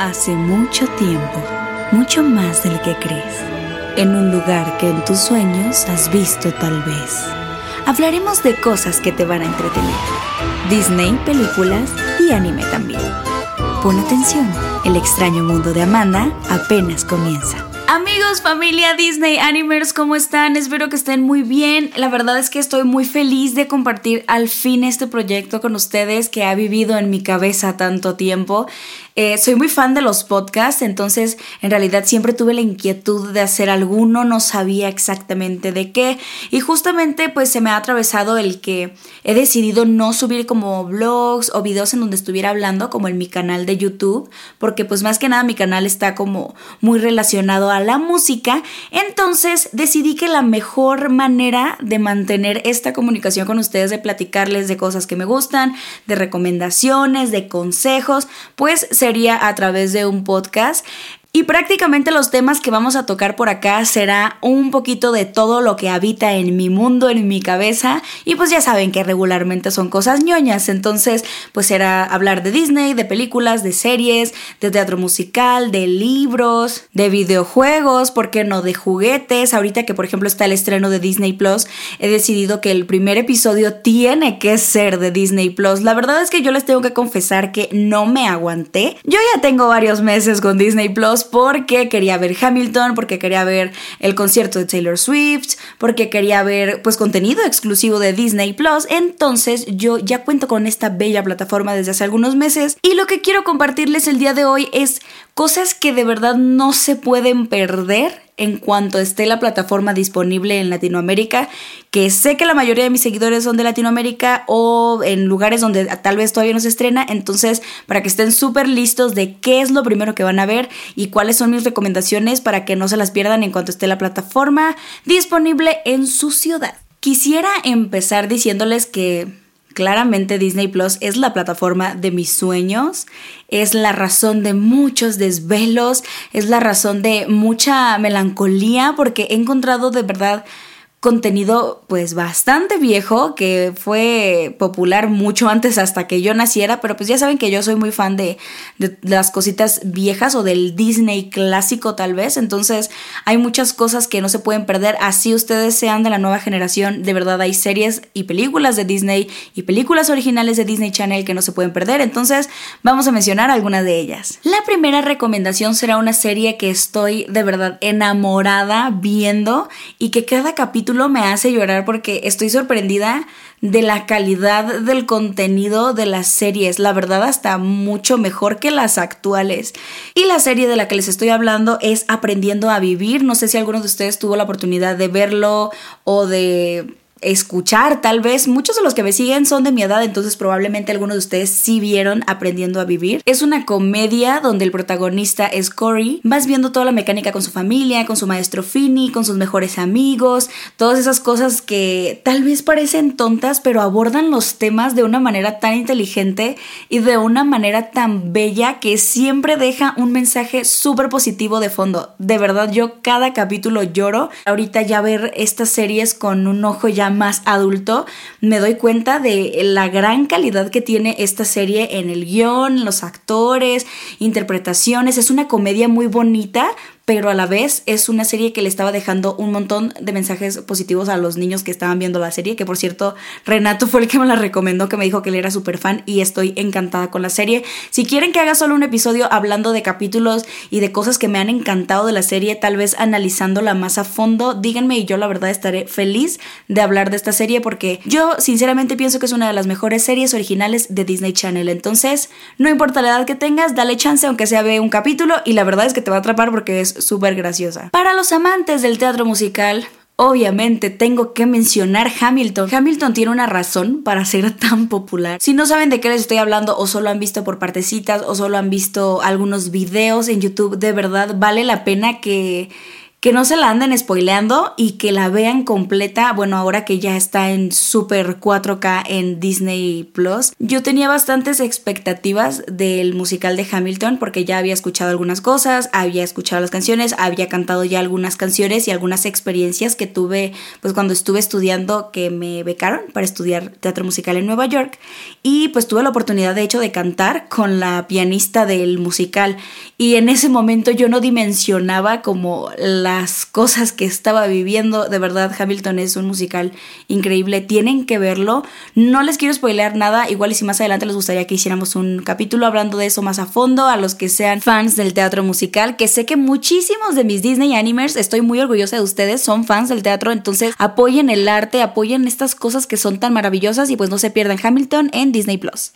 Hace mucho tiempo, mucho más del que crees, en un lugar que en tus sueños has visto tal vez. Hablaremos de cosas que te van a entretener. Disney, películas y anime también. Pon atención, el extraño mundo de Amanda apenas comienza. Amigos, familia Disney Animers, ¿cómo están? Espero que estén muy bien. La verdad es que estoy muy feliz de compartir al fin este proyecto con ustedes que ha vivido en mi cabeza tanto tiempo. Eh, soy muy fan de los podcasts, entonces en realidad siempre tuve la inquietud de hacer alguno, no sabía exactamente de qué. Y justamente pues se me ha atravesado el que he decidido no subir como blogs o videos en donde estuviera hablando como en mi canal de YouTube, porque pues más que nada mi canal está como muy relacionado a la música, entonces decidí que la mejor manera de mantener esta comunicación con ustedes, de platicarles de cosas que me gustan, de recomendaciones, de consejos, pues a través de un podcast. Y prácticamente los temas que vamos a tocar por acá será un poquito de todo lo que habita en mi mundo, en mi cabeza. Y pues ya saben que regularmente son cosas ñoñas. Entonces, pues será hablar de Disney, de películas, de series, de teatro musical, de libros, de videojuegos, ¿por qué no? De juguetes. Ahorita que por ejemplo está el estreno de Disney Plus, he decidido que el primer episodio tiene que ser de Disney Plus. La verdad es que yo les tengo que confesar que no me aguanté. Yo ya tengo varios meses con Disney Plus porque quería ver Hamilton, porque quería ver el concierto de Taylor Swift, porque quería ver pues contenido exclusivo de Disney Plus. Entonces yo ya cuento con esta bella plataforma desde hace algunos meses y lo que quiero compartirles el día de hoy es cosas que de verdad no se pueden perder en cuanto esté la plataforma disponible en Latinoamérica, que sé que la mayoría de mis seguidores son de Latinoamérica o en lugares donde tal vez todavía no se estrena, entonces para que estén súper listos de qué es lo primero que van a ver y cuáles son mis recomendaciones para que no se las pierdan en cuanto esté la plataforma disponible en su ciudad. Quisiera empezar diciéndoles que Claramente Disney Plus es la plataforma de mis sueños, es la razón de muchos desvelos, es la razón de mucha melancolía porque he encontrado de verdad contenido pues bastante viejo que fue popular mucho antes hasta que yo naciera, pero pues ya saben que yo soy muy fan de, las cositas viejas o del Disney clásico tal vez, entonces hay muchas cosas que no se pueden perder, así ustedes sean de la nueva generación, de verdad hay series y películas de Disney y películas originales de Disney Channel que no se pueden perder, entonces vamos a mencionar algunas de ellas. La primera recomendación será una serie que estoy de verdad enamorada viendo y que cada capítulo me hace llorar porque estoy sorprendida de la calidad del contenido de las series. La verdad, hasta mucho mejor que las actuales. Y la serie de la que les estoy hablando es Aprendiendo a Vivir. No sé si alguno de ustedes tuvo la oportunidad de verlo o de escuchar, tal vez. Muchos de los que me siguen son de mi edad, entonces probablemente algunos de ustedes sí vieron Aprendiendo a Vivir. Es una comedia donde el protagonista es Cory. Vas viendo toda la mecánica con su familia, con su maestro Finney, con sus mejores amigos, todas esas cosas que tal vez parecen tontas, pero abordan los temas de una manera tan inteligente y de una manera tan bella que siempre deja un mensaje súper positivo de fondo. De verdad, yo cada capítulo lloro. Ahorita ya ver estas series con un ojo ya más adulto, me doy cuenta de la gran calidad que tiene esta serie en el guion, los actores, interpretaciones. Es una comedia muy bonita, pero a la vez es una serie que le estaba dejando un montón de mensajes positivos a los niños que estaban viendo la serie, que por cierto, Renato fue el que me la recomendó, que me dijo que él era súper fan y estoy encantada con la serie. Si quieren que haga solo un episodio hablando de capítulos y de cosas que me han encantado de la serie, tal vez analizándola más a fondo, díganme y yo la verdad estaré feliz de hablar de esta serie porque yo sinceramente pienso que es una de las mejores series originales de Disney Channel. Entonces, no importa la edad que tengas, dale chance aunque sea ve un capítulo y la verdad es que te va a atrapar porque es súper graciosa. Para los amantes del teatro musical, Obviamente tengo que mencionar Hamilton. Hamilton tiene una razón para ser tan popular. Si no saben de qué les estoy hablando o solo han visto por partecitas o solo han visto algunos videos en YouTube, de verdad vale la pena que que no se la anden spoileando y que la vean completa, bueno, ahora que ya está en super 4K en Disney Plus. Yo tenía bastantes expectativas del musical de Hamilton porque ya había escuchado algunas cosas, había escuchado las canciones, había cantado ya algunas canciones y algunas experiencias que tuve pues cuando estuve estudiando que me becaron para estudiar teatro musical en Nueva York y pues tuve la oportunidad de hecho de cantar con la pianista del musical y en ese momento yo no dimensionaba como las cosas que estaba viviendo. De verdad, Hamilton es un musical increíble. Tienen que verlo. No les quiero spoilear nada. Igual y si más adelante les gustaría que hiciéramos un capítulo hablando de eso más a fondo. A los que sean fans del teatro musical, que sé que muchísimos de mis Disney animers, estoy muy orgullosa de ustedes, son fans del teatro. Entonces apoyen el arte, apoyen estas cosas que son tan maravillosas y pues no se pierdan Hamilton en Disney Plus.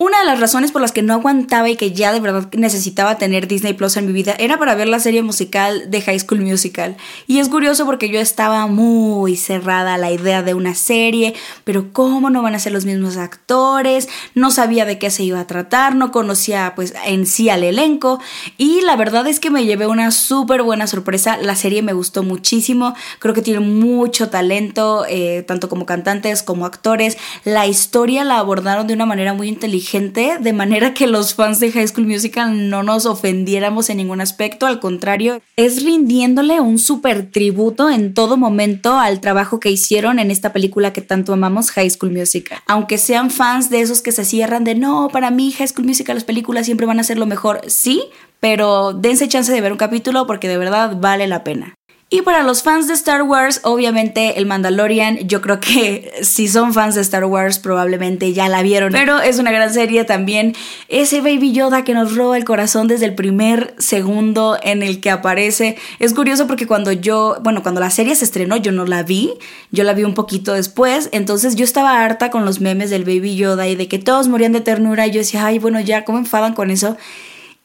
Una de las razones por las que no aguantaba y que ya de verdad necesitaba tener Disney Plus en mi vida era para ver la serie musical de High School Musical. Y es curioso porque yo estaba muy cerrada a la idea de una serie, pero cómo no van a ser los mismos actores, no sabía de qué se iba a tratar, no conocía pues en sí al elenco. Y la verdad es que me llevé una súper buena sorpresa, la serie me gustó muchísimo, creo que tiene mucho talento, eh, tanto como cantantes como actores, la historia la abordaron de una manera muy inteligente gente, de manera que los fans de High School Musical no nos ofendiéramos en ningún aspecto, al contrario, es rindiéndole un súper tributo en todo momento al trabajo que hicieron en esta película que tanto amamos, High School Musical. Aunque sean fans de esos que se cierran de no, para mí High School Musical, las películas siempre van a ser lo mejor, sí, pero dense chance de ver un capítulo porque de verdad vale la pena. Y para los fans de Star Wars, obviamente el Mandalorian, yo creo que si son fans de Star Wars probablemente ya la vieron, pero es una gran serie también. Ese Baby Yoda que nos roba el corazón desde el primer segundo en el que aparece. Es curioso porque cuando yo, bueno, cuando la serie se estrenó yo no la vi, yo la vi un poquito después, entonces yo estaba harta con los memes del Baby Yoda y de que todos morían de ternura y yo decía, ay, bueno, ya, ¿cómo enfadan con eso?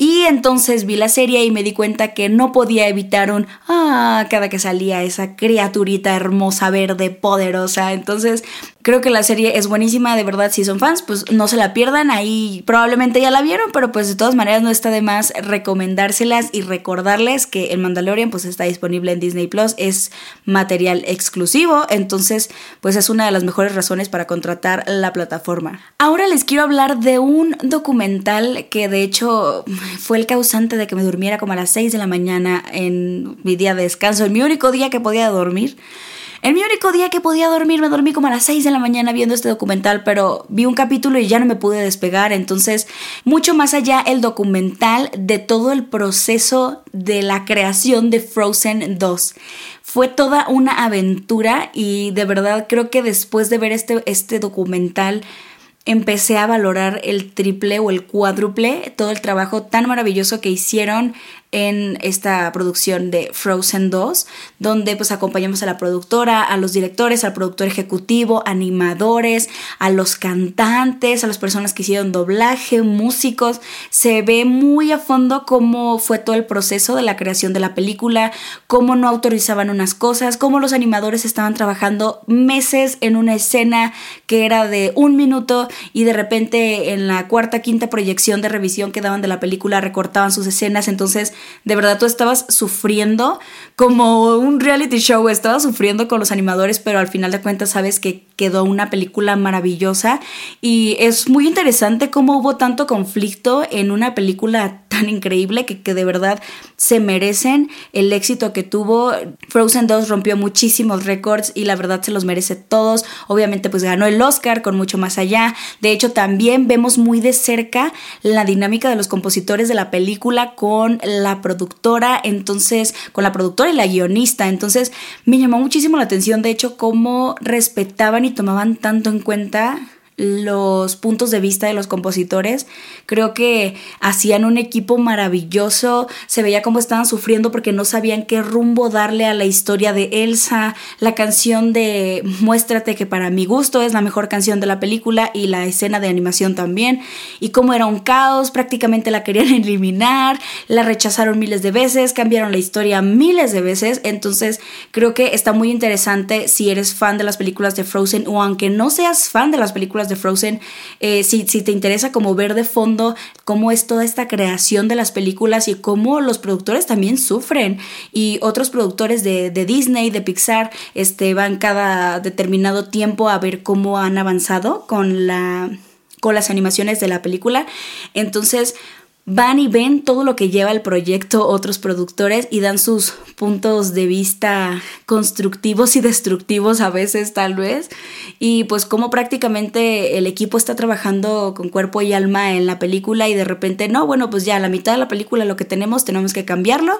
Y entonces vi la serie y me di cuenta que no podía evitar un ah cada que salía esa criaturita hermosa, verde, poderosa. Entonces creo que la serie es buenísima, de verdad, si son fans, pues no se la pierdan. Ahí probablemente ya la vieron, pero pues de todas maneras no está de más recomendárselas y recordarles que el Mandalorian pues está disponible en Disney Plus, es material exclusivo, entonces pues es una de las mejores razones para contratar la plataforma. Ahora les quiero hablar de un documental que de hecho fue el causante de que me durmiera como a las 6 de la mañana en mi día de descanso, en mi único día que podía dormir. En mi único día que podía dormir, me dormí como a las 6 de la mañana viendo este documental, pero vi un capítulo y ya no me pude despegar. Entonces, mucho más allá el documental de todo el proceso de la creación de Frozen 2. Fue toda una aventura y de verdad creo que después de ver este, este documental empecé a valorar el triple o el cuádruple, todo el trabajo tan maravilloso que hicieron en esta producción de Frozen 2, donde pues acompañamos a la productora, a los directores, al productor ejecutivo, animadores, a los cantantes, a las personas que hicieron doblaje, músicos. Se ve muy a fondo cómo fue todo el proceso de la creación de la película, cómo no autorizaban unas cosas, cómo los animadores estaban trabajando meses en una escena que era de un minuto y de repente en la cuarta, quinta proyección de revisión que daban de la película recortaban sus escenas. Entonces de verdad tú estabas sufriendo como un reality show, estabas sufriendo con los animadores, pero al final de cuentas sabes que quedó una película maravillosa y es muy interesante cómo hubo tanto conflicto en una película tan increíble que, que de verdad se merecen el éxito que tuvo. Frozen 2 rompió muchísimos récords y la verdad se los merece todos. Obviamente pues ganó el Oscar con mucho más allá. De hecho también vemos muy de cerca la dinámica de los compositores de la película con la productora, entonces con la productora y la guionista. Entonces me llamó muchísimo la atención de hecho cómo respetaban y tomaban tanto en cuenta los puntos de vista de los compositores. Creo que hacían un equipo maravilloso. Se veía cómo estaban sufriendo porque no sabían qué rumbo darle a la historia de Elsa. La canción de Muéstrate, que para mi gusto es la mejor canción de la película, y la escena de animación también. Y cómo era un caos, prácticamente la querían eliminar, la rechazaron miles de veces, cambiaron la historia miles de veces. Entonces creo que está muy interesante si eres fan de las películas de Frozen o aunque no seas fan de las películas de Frozen, eh, si, si te interesa como ver de fondo cómo es toda esta creación de las películas y cómo los productores también sufren y otros productores de, de Disney, de Pixar, este, van cada determinado tiempo a ver cómo han avanzado con la con las animaciones de la película. Entonces, van y ven todo lo que lleva el proyecto otros productores y dan sus puntos de vista constructivos y destructivos a veces tal vez. Y pues como prácticamente el equipo está trabajando con cuerpo y alma en la película y de repente no bueno pues ya la mitad de la película lo que tenemos tenemos que cambiarlo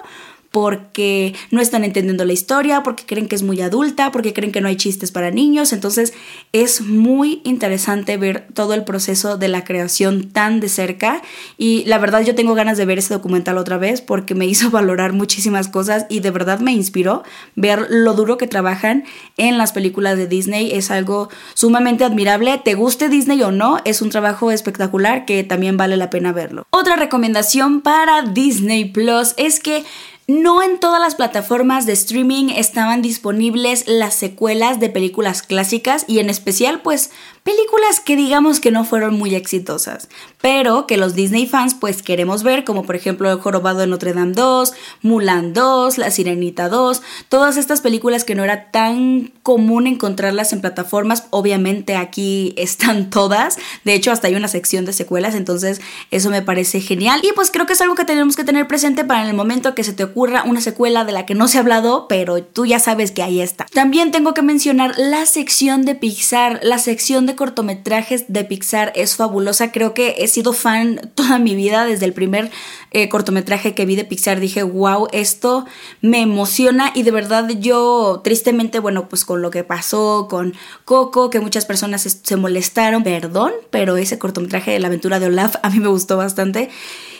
porque no están entendiendo la historia, porque creen que es muy adulta, porque creen que no hay chistes para niños. Entonces es muy interesante ver todo el proceso de la creación tan de cerca y la verdad yo tengo ganas de ver ese documental otra vez porque me hizo valorar muchísimas cosas y de verdad me inspiró ver lo duro que trabajan en las películas de Disney. Es algo sumamente admirable. Te guste Disney o no, es un trabajo espectacular que también vale la pena verlo. Otra recomendación para Disney Plus es que no en todas las plataformas de streaming estaban disponibles las secuelas de películas clásicas y en especial pues películas que digamos que no fueron muy exitosas, pero que los Disney fans pues queremos ver, como por ejemplo El Jorobado de Notre Dame 2, Mulan 2, La Sirenita 2, todas estas películas que no era tan común encontrarlas en plataformas, obviamente aquí están todas, de hecho hasta hay una sección de secuelas, entonces eso me parece genial y pues creo que es algo que tenemos que tener presente para en el momento que se te ocurra una secuela de la que no se ha hablado, pero tú ya sabes que ahí está. También tengo que mencionar la sección de Pixar, la sección de cortometrajes de Pixar es fabulosa. Creo que he sido fan toda mi vida desde el primer eh, cortometraje que vi de Pixar. Dije, wow, esto me emociona y de verdad yo tristemente, bueno, pues con lo que pasó con Coco, que muchas personas se molestaron, perdón, pero ese cortometraje de la aventura de Olaf a mí me gustó bastante.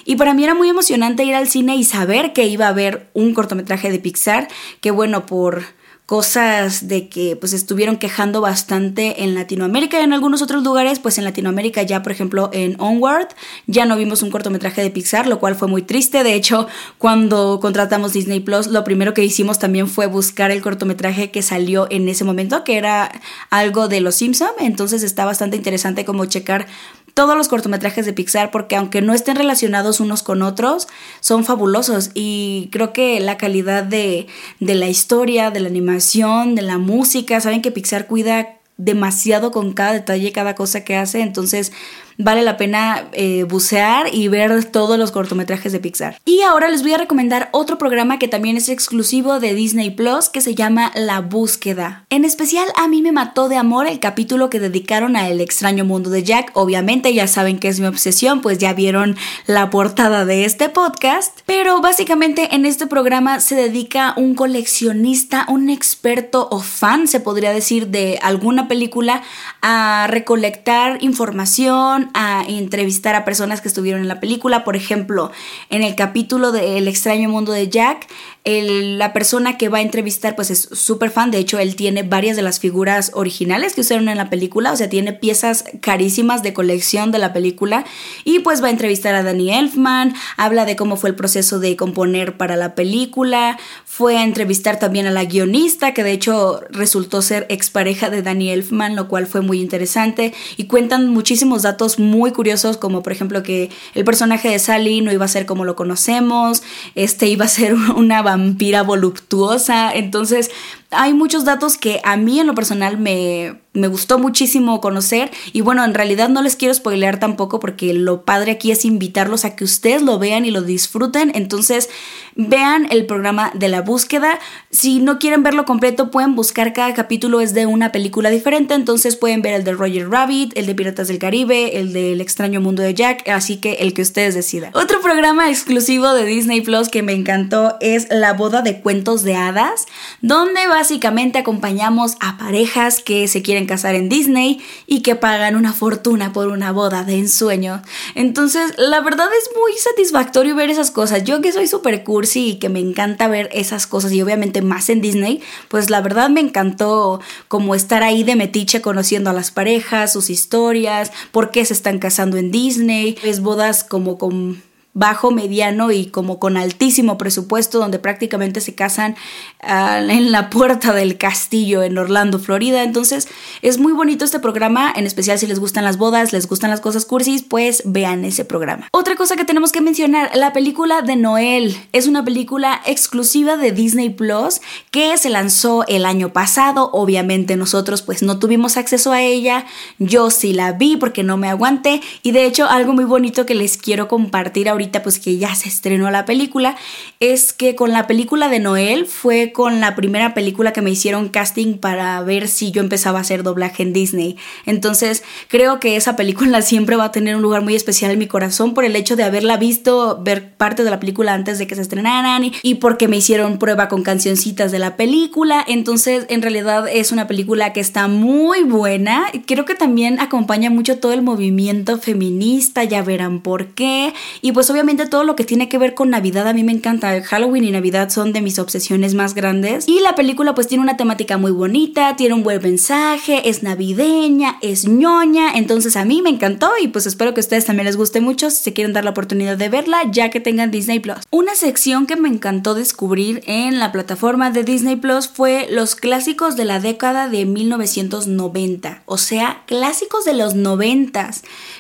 Y para mí era muy emocionante ir al cine y saber que iba a haber un cortometraje de Pixar, que bueno, por cosas de que pues estuvieron quejando bastante en Latinoamérica y en algunos otros lugares, pues en Latinoamérica ya por ejemplo en Onward ya no vimos un cortometraje de Pixar, lo cual fue muy triste. De hecho, cuando contratamos Disney Plus, lo primero que hicimos también fue buscar el cortometraje que salió en ese momento, que era algo de Los Simpson, entonces está bastante interesante como checar todos los cortometrajes de Pixar porque aunque no estén relacionados unos con otros, son fabulosos. Y creo que la calidad de, de la historia, de la animación, de la música, saben que Pixar cuida demasiado con cada detalle, cada cosa que hace, entonces vale la pena eh, bucear y ver todos los cortometrajes de Pixar. Y ahora les voy a recomendar otro programa que también es exclusivo de Disney Plus que se llama La Búsqueda. En especial a mí me mató de amor el capítulo que dedicaron a El extraño mundo de Jack. Obviamente ya saben que es mi obsesión, pues ya vieron la portada de este podcast. Pero básicamente en este programa se dedica un coleccionista, un experto o fan, se podría decir, de alguna película a recolectar información, a entrevistar a personas que estuvieron en la película. Por ejemplo, en el capítulo de El extraño mundo de Jack, la persona que va a entrevistar pues es súper fan, de hecho él tiene varias de las figuras originales que usaron en la película, o sea, tiene piezas carísimas de colección de la película. Y pues va a entrevistar a Danny Elfman, habla de cómo fue el proceso de componer para la película, fue a entrevistar también a la guionista que de hecho resultó ser expareja de Danny Elfman, lo cual fue muy interesante. Y cuentan muchísimos datos muy curiosos como por ejemplo que el personaje de Sally no iba a ser como lo conocemos, este iba a ser una vampira voluptuosa. Entonces, hay muchos datos que a mí en lo personal me, me gustó muchísimo conocer y bueno, en realidad no les quiero spoilear tampoco porque lo padre aquí es invitarlos a que ustedes lo vean y lo disfruten, entonces vean el programa de la búsqueda, si no quieren verlo completo pueden buscar cada capítulo es de una película diferente, entonces pueden ver el de Roger Rabbit, el de Piratas del Caribe, el del extraño mundo de Jack, así que el que ustedes decidan. Otro programa exclusivo de Disney Plus que me encantó es La boda de cuentos de hadas, donde básicamente acompañamos a parejas que se quieren casar en Disney y que pagan una fortuna por una boda de ensueño. Entonces, la verdad es muy satisfactorio ver esas cosas. Yo que soy super cursi y que me encanta ver esas cosas y obviamente más en Disney, pues la verdad me encantó como estar ahí de metiche conociendo a las parejas, sus historias, por qué se están casando en Disney, es bodas como con bajo, mediano y como con altísimo presupuesto, donde prácticamente se casan ah, en la puerta del castillo en Orlando, Florida. Entonces es muy bonito este programa, en especial si les gustan las bodas, les gustan las cosas cursis, pues vean ese programa. Otra cosa que tenemos que mencionar, la película de Noel es una película exclusiva de Disney Plus que se lanzó el año pasado. Obviamente nosotros pues no tuvimos acceso a ella, yo sí la vi porque no me aguanté y de hecho algo muy bonito que les quiero compartir ahorita pues que ya se estrenó la película, es que con la película de Noel fue con la primera película que me hicieron casting para ver si yo empezaba a hacer doblaje en Disney. Entonces creo que esa película siempre va a tener un lugar muy especial en mi corazón por el hecho de haberla visto, ver parte de la película antes de que se estrenaran y, y porque me hicieron prueba con cancioncitas de la película. Entonces en realidad es una película que está muy buena. Creo que también acompaña mucho todo el movimiento feminista, ya verán por qué. Y pues obviamente todo lo que tiene que ver con Navidad a mí me encanta. Halloween y Navidad son de mis obsesiones más grandes. Y la película pues tiene una temática muy bonita, tiene un buen mensaje, es navideña, es ñoña. Entonces a mí me encantó y pues espero que a ustedes también les guste mucho si se quieren dar la oportunidad de verla ya que tengan Disney Plus. Una sección que me encantó descubrir en la plataforma de Disney Plus fue los clásicos de la década de 1990. O sea, clásicos de los 90.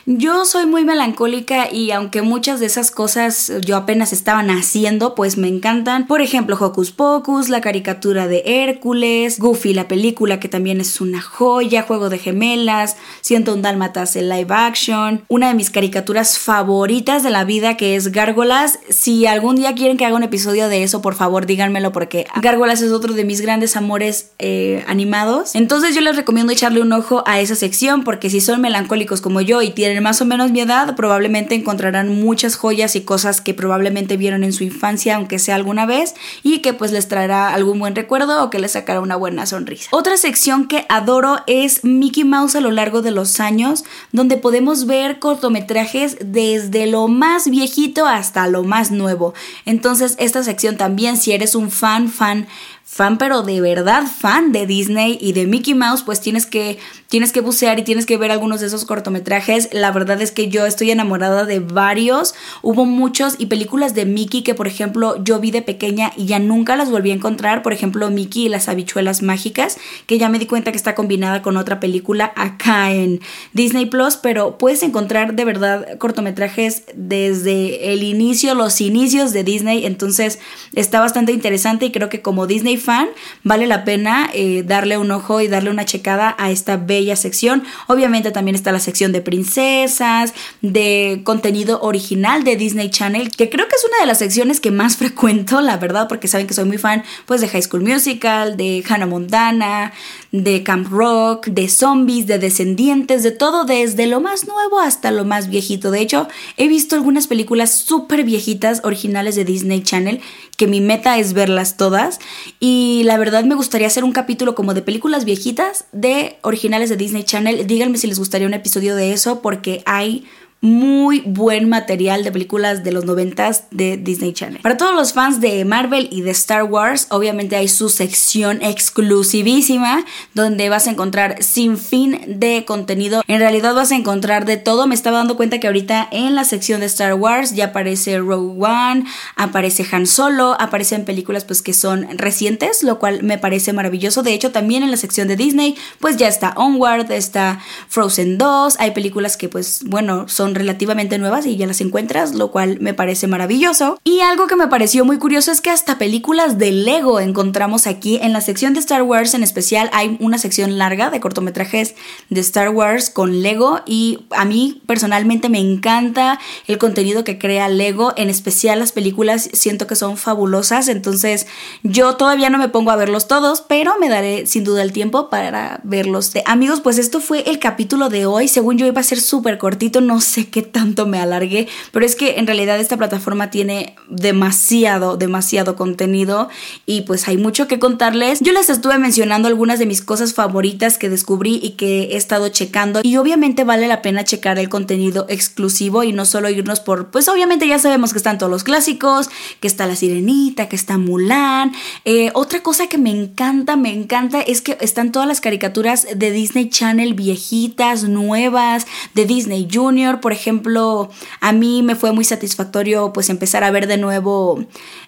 Yo soy muy melancólica y aunque muchas de esas cosas yo apenas estaban haciendo, pues me encantan. Por ejemplo, Hocus Pocus, la caricatura de Hércules, Goofy, la película que también es una joya, Juego de Gemelas, Siento un Dálmatas en live action, una de mis caricaturas favoritas de la vida que es Gárgolas. Si algún día quieren que haga un episodio de eso, por favor díganmelo porque Gárgolas es otro de mis grandes amores eh, animados. Entonces yo les recomiendo echarle un ojo a esa sección porque si son melancólicos como yo y tienen más o menos mi edad, probablemente encontrarán muchas joyas y cosas que probablemente vieron en su infancia, aunque sea alguna vez, y que pues les traerá algún buen recuerdo o que les sacará una buena sonrisa. Otra sección que adoro es Mickey Mouse a lo largo de los años, donde podemos ver cortometrajes desde lo más viejito hasta lo más nuevo. Entonces esta sección también, si eres un fan, fan fan, pero de verdad fan de Disney y de Mickey Mouse, pues tienes que, tienes que bucear y tienes que ver algunos de esos cortometrajes. La verdad es que yo estoy enamorada de varios. Hubo muchos y películas de Mickey que, por ejemplo, yo vi de pequeña y ya nunca las volví a encontrar. Por ejemplo, Mickey y las habichuelas mágicas, que ya me di cuenta que está combinada con otra película acá en Disney Plus, pero puedes encontrar de verdad cortometrajes desde el inicio, los inicios de Disney. Entonces está bastante interesante y creo que como Disney fan, vale la pena eh, darle un ojo y darle una checada a esta bella sección. Obviamente también está la sección de princesas, de contenido original de Disney Channel, que creo que es una de las secciones que más frecuento, la verdad, porque saben que soy muy fan pues de High School Musical, de Hannah Montana, de Camp Rock, de zombies, de descendientes, de todo desde lo más nuevo hasta lo más viejito. De hecho, he visto algunas películas súper viejitas originales de Disney Channel que mi meta es verlas todas y la verdad me gustaría hacer un capítulo como de películas viejitas de originales de Disney Channel. Díganme si les gustaría un episodio de eso porque hay muy buen material de películas de los noventas de Disney Channel. Para todos los fans de Marvel y de Star Wars, obviamente hay su sección exclusivísima donde vas a encontrar sin fin de contenido. En realidad vas a encontrar de todo. Me estaba dando cuenta que ahorita en la sección de Star Wars ya aparece Rogue One, aparece Han Solo, aparecen películas pues que son recientes, lo cual me parece maravilloso. De hecho, también en la sección de Disney pues ya está Onward, está Frozen 2, hay películas que pues bueno, son relativamente nuevas y ya las encuentras, lo cual me parece maravilloso. Y algo que me pareció muy curioso es que hasta películas de Lego encontramos aquí. En la sección de Star Wars en especial hay una sección larga de cortometrajes de Star Wars con Lego y a mí personalmente me encanta el contenido que crea Lego, en especial las películas siento que son fabulosas, entonces yo todavía no me pongo a verlos todos, pero me daré sin duda el tiempo para verlos. Amigos, pues esto fue el capítulo de hoy, según yo iba a ser súper cortito, no sé qué tanto me alargué, pero es que en realidad esta plataforma tiene demasiado, demasiado contenido y pues hay mucho que contarles. Yo les estuve mencionando algunas de mis cosas favoritas que descubrí y que he estado checando y obviamente vale la pena checar el contenido exclusivo y no solo irnos por, pues obviamente ya sabemos que están todos los clásicos, que está La Sirenita, que está Mulan. Eh, otra cosa que me encanta, me encanta es que están todas las caricaturas de Disney Channel viejitas, nuevas, de Disney Junior por ejemplo, a mí me fue muy satisfactorio pues empezar a ver de nuevo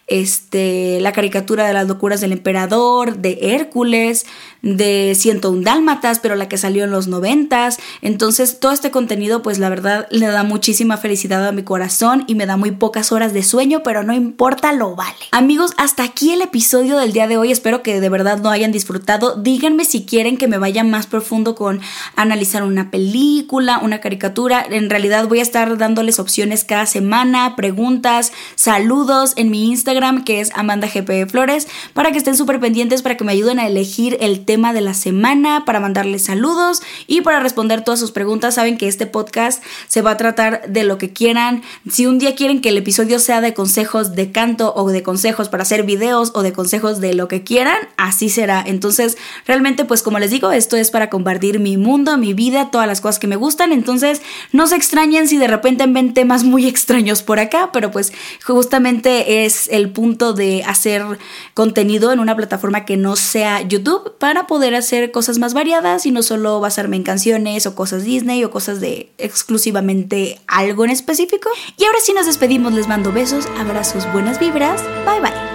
este, la caricatura de las locuras del emperador, de Hércules, de 101 Dálmatas, pero la que salió en los noventas. Entonces, todo este contenido, pues la verdad, le da muchísima felicidad a mi corazón y me da muy pocas horas de sueño, pero no importa, lo vale. Amigos, hasta aquí el episodio del día de hoy. Espero que de verdad lo hayan disfrutado. Díganme si quieren que me vaya más profundo con analizar una película, una caricatura. En realidad voy a estar dándoles opciones cada semana, preguntas, saludos en mi Instagram que es Amanda GP Flores, para que estén súper pendientes, para que me ayuden a elegir el tema de la semana, para mandarles saludos y para responder todas sus preguntas. Saben que este podcast se va a tratar de lo que quieran. Si un día quieren que el episodio sea de consejos de canto o de consejos para hacer videos o de consejos de lo que quieran, así será. Entonces, realmente, pues como les digo, esto es para compartir mi mundo, mi vida, todas las cosas que me gustan. Entonces, no se extrañen si de repente ven temas muy extraños por acá, pero pues justamente es el punto de hacer contenido en una plataforma que no sea YouTube para poder hacer cosas más variadas y no solo basarme en canciones o cosas Disney o cosas de exclusivamente algo en específico. Y ahora sí nos despedimos, les mando besos, abrazos, buenas vibras, bye bye.